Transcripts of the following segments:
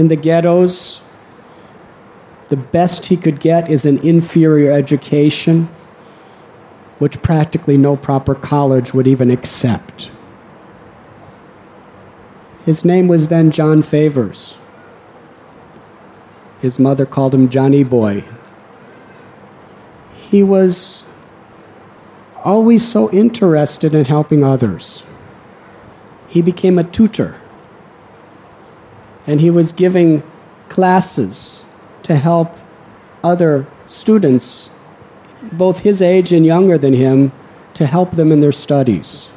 in the ghettos, the best he could get is an inferior education, which practically no proper college would even accept. His name was then John Favors. His mother called him Johnny Boy. He was always so interested in helping others. He became a tutor. And he was giving classes to help other students, both his age and younger than him, to help them in their studies.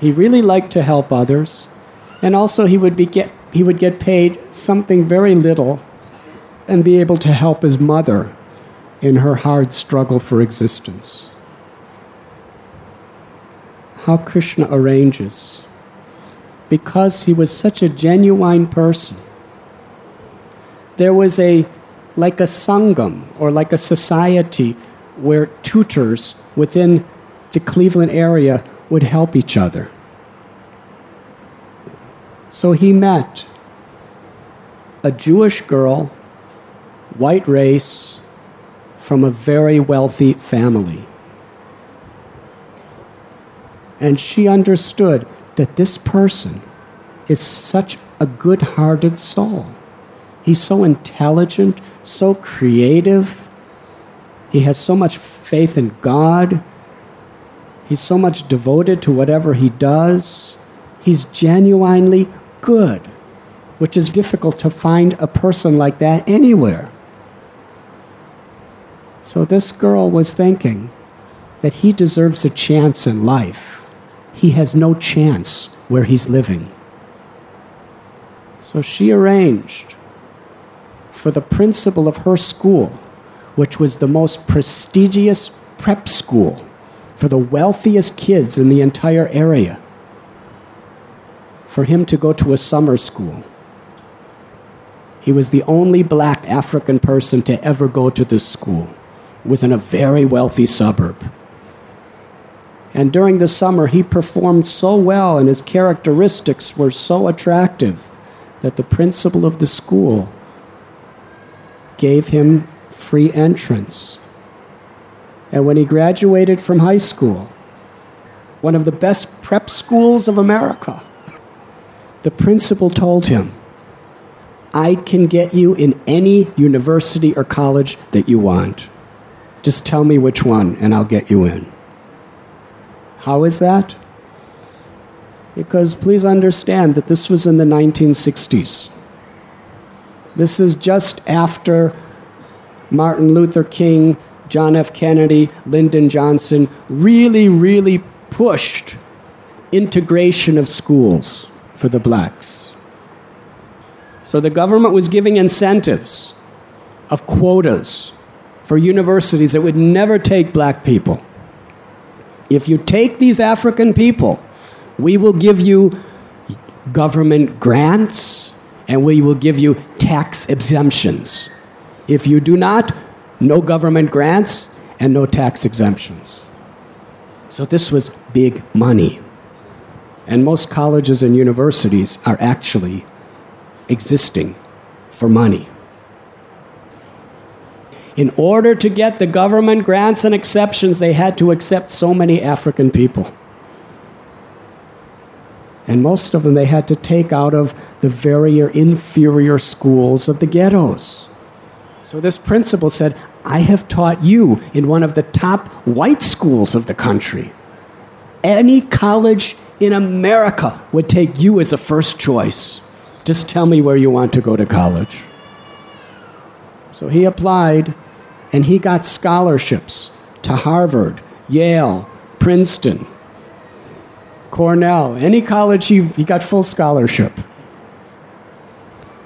He really liked to help others, and also he would, be get, he would get paid something very little and be able to help his mother in her hard struggle for existence. How Krishna arranges. Because he was such a genuine person, there was a like a sangam or like a society where tutors within the Cleveland area would help each other. So he met a Jewish girl, white race, from a very wealthy family. And she understood that this person is such a good hearted soul. He's so intelligent, so creative. He has so much faith in God. He's so much devoted to whatever he does. He's genuinely good, which is difficult to find a person like that anywhere. So this girl was thinking that he deserves a chance in life. He has no chance where he's living. So she arranged for the principal of her school, which was the most prestigious prep school for the wealthiest kids in the entire area, for him to go to a summer school. He was the only black African person to ever go to this school. It was in a very wealthy suburb. And during the summer, he performed so well and his characteristics were so attractive that the principal of the school gave him free entrance. And when he graduated from high school, one of the best prep schools of America, the principal told him, I can get you in any university or college that you want. Just tell me which one, and I'll get you in. How is that? Because please understand that this was in the 1960s. This is just after Martin Luther King, John F. Kennedy, Lyndon Johnson really, really pushed integration of schools for the blacks. So the government was giving incentives of quotas for universities that would never take black people. If you take these African people, we will give you government grants and we will give you tax exemptions. If you do not, no government grants and no tax exemptions. So this was big money. And most colleges and universities are actually existing for money. In order to get the government grants and exceptions, they had to accept so many African people. And most of them they had to take out of the very inferior schools of the ghettos. So this principal said, I have taught you in one of the top white schools of the country. Any college in America would take you as a first choice. Just tell me where you want to go to college. So he applied and he got scholarships to Harvard, Yale, Princeton, Cornell, any college, he, he got full scholarship.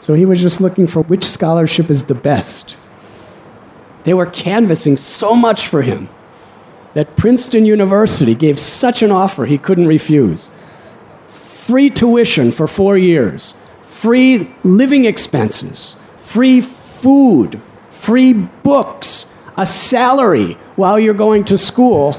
So he was just looking for which scholarship is the best. They were canvassing so much for him that Princeton University gave such an offer he couldn't refuse. Free tuition for four years, free living expenses, free food, free books, a salary while you're going to school.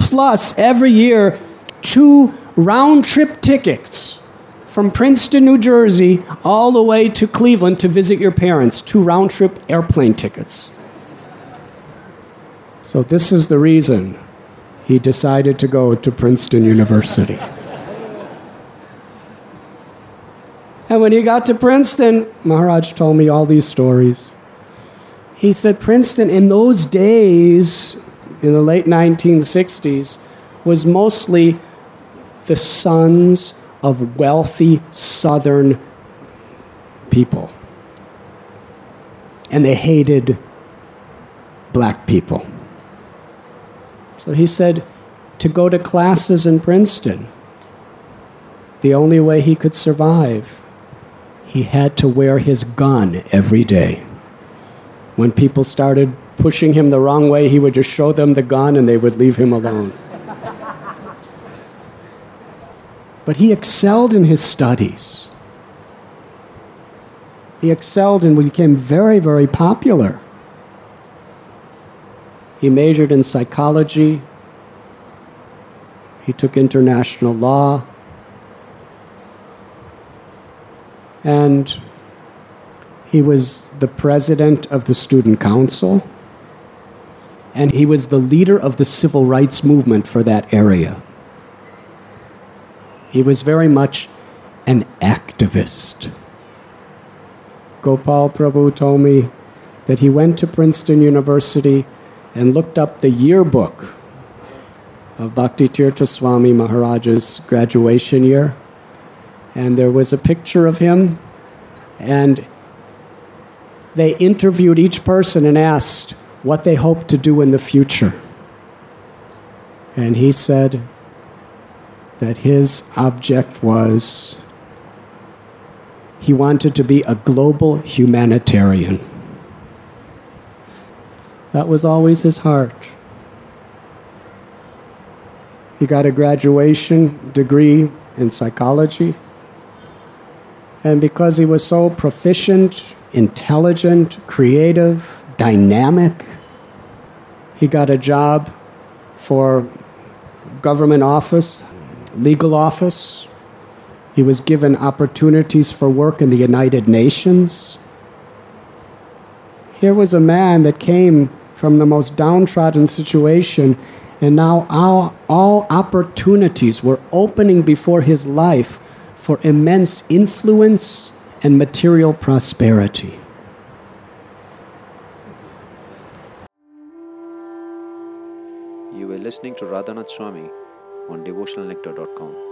Plus, every year, two round trip tickets from Princeton, New Jersey, all the way to Cleveland to visit your parents. Two round trip airplane tickets. So, this is the reason he decided to go to Princeton University. And when he got to Princeton, Maharaj told me all these stories. He said Princeton in those days, in the late 1960s, was mostly the sons of wealthy southern people. And they hated black people. So he said to go to classes in Princeton, the only way he could survive, he had to wear his gun every day. When people started pushing him the wrong way, he would just show them the gun and they would leave him alone. but he excelled in his studies. He excelled and became very, very popular. He majored in psychology. He took international law. And he was the president of the student council. And he was the leader of the civil rights movement for that area. He was very much an activist. Gopal Prabhu told me that he went to Princeton University and looked up the yearbook of Bhakti Tirtha Swami Maharaj's graduation year. And there was a picture of him, and they interviewed each person and asked what they hoped to do in the future. And he said, that his object was he wanted to be a global humanitarian. That was always his heart. He got a graduation degree in psychology. And because he was so proficient, intelligent, creative, dynamic, he got a job for government office legal office. He was given opportunities for work in the United Nations. Here was a man that came from the most downtrodden situation, and now all, all opportunities were opening before his life for immense influence and material prosperity. You were listening to Radhanath Swami on devotionalnectar.com.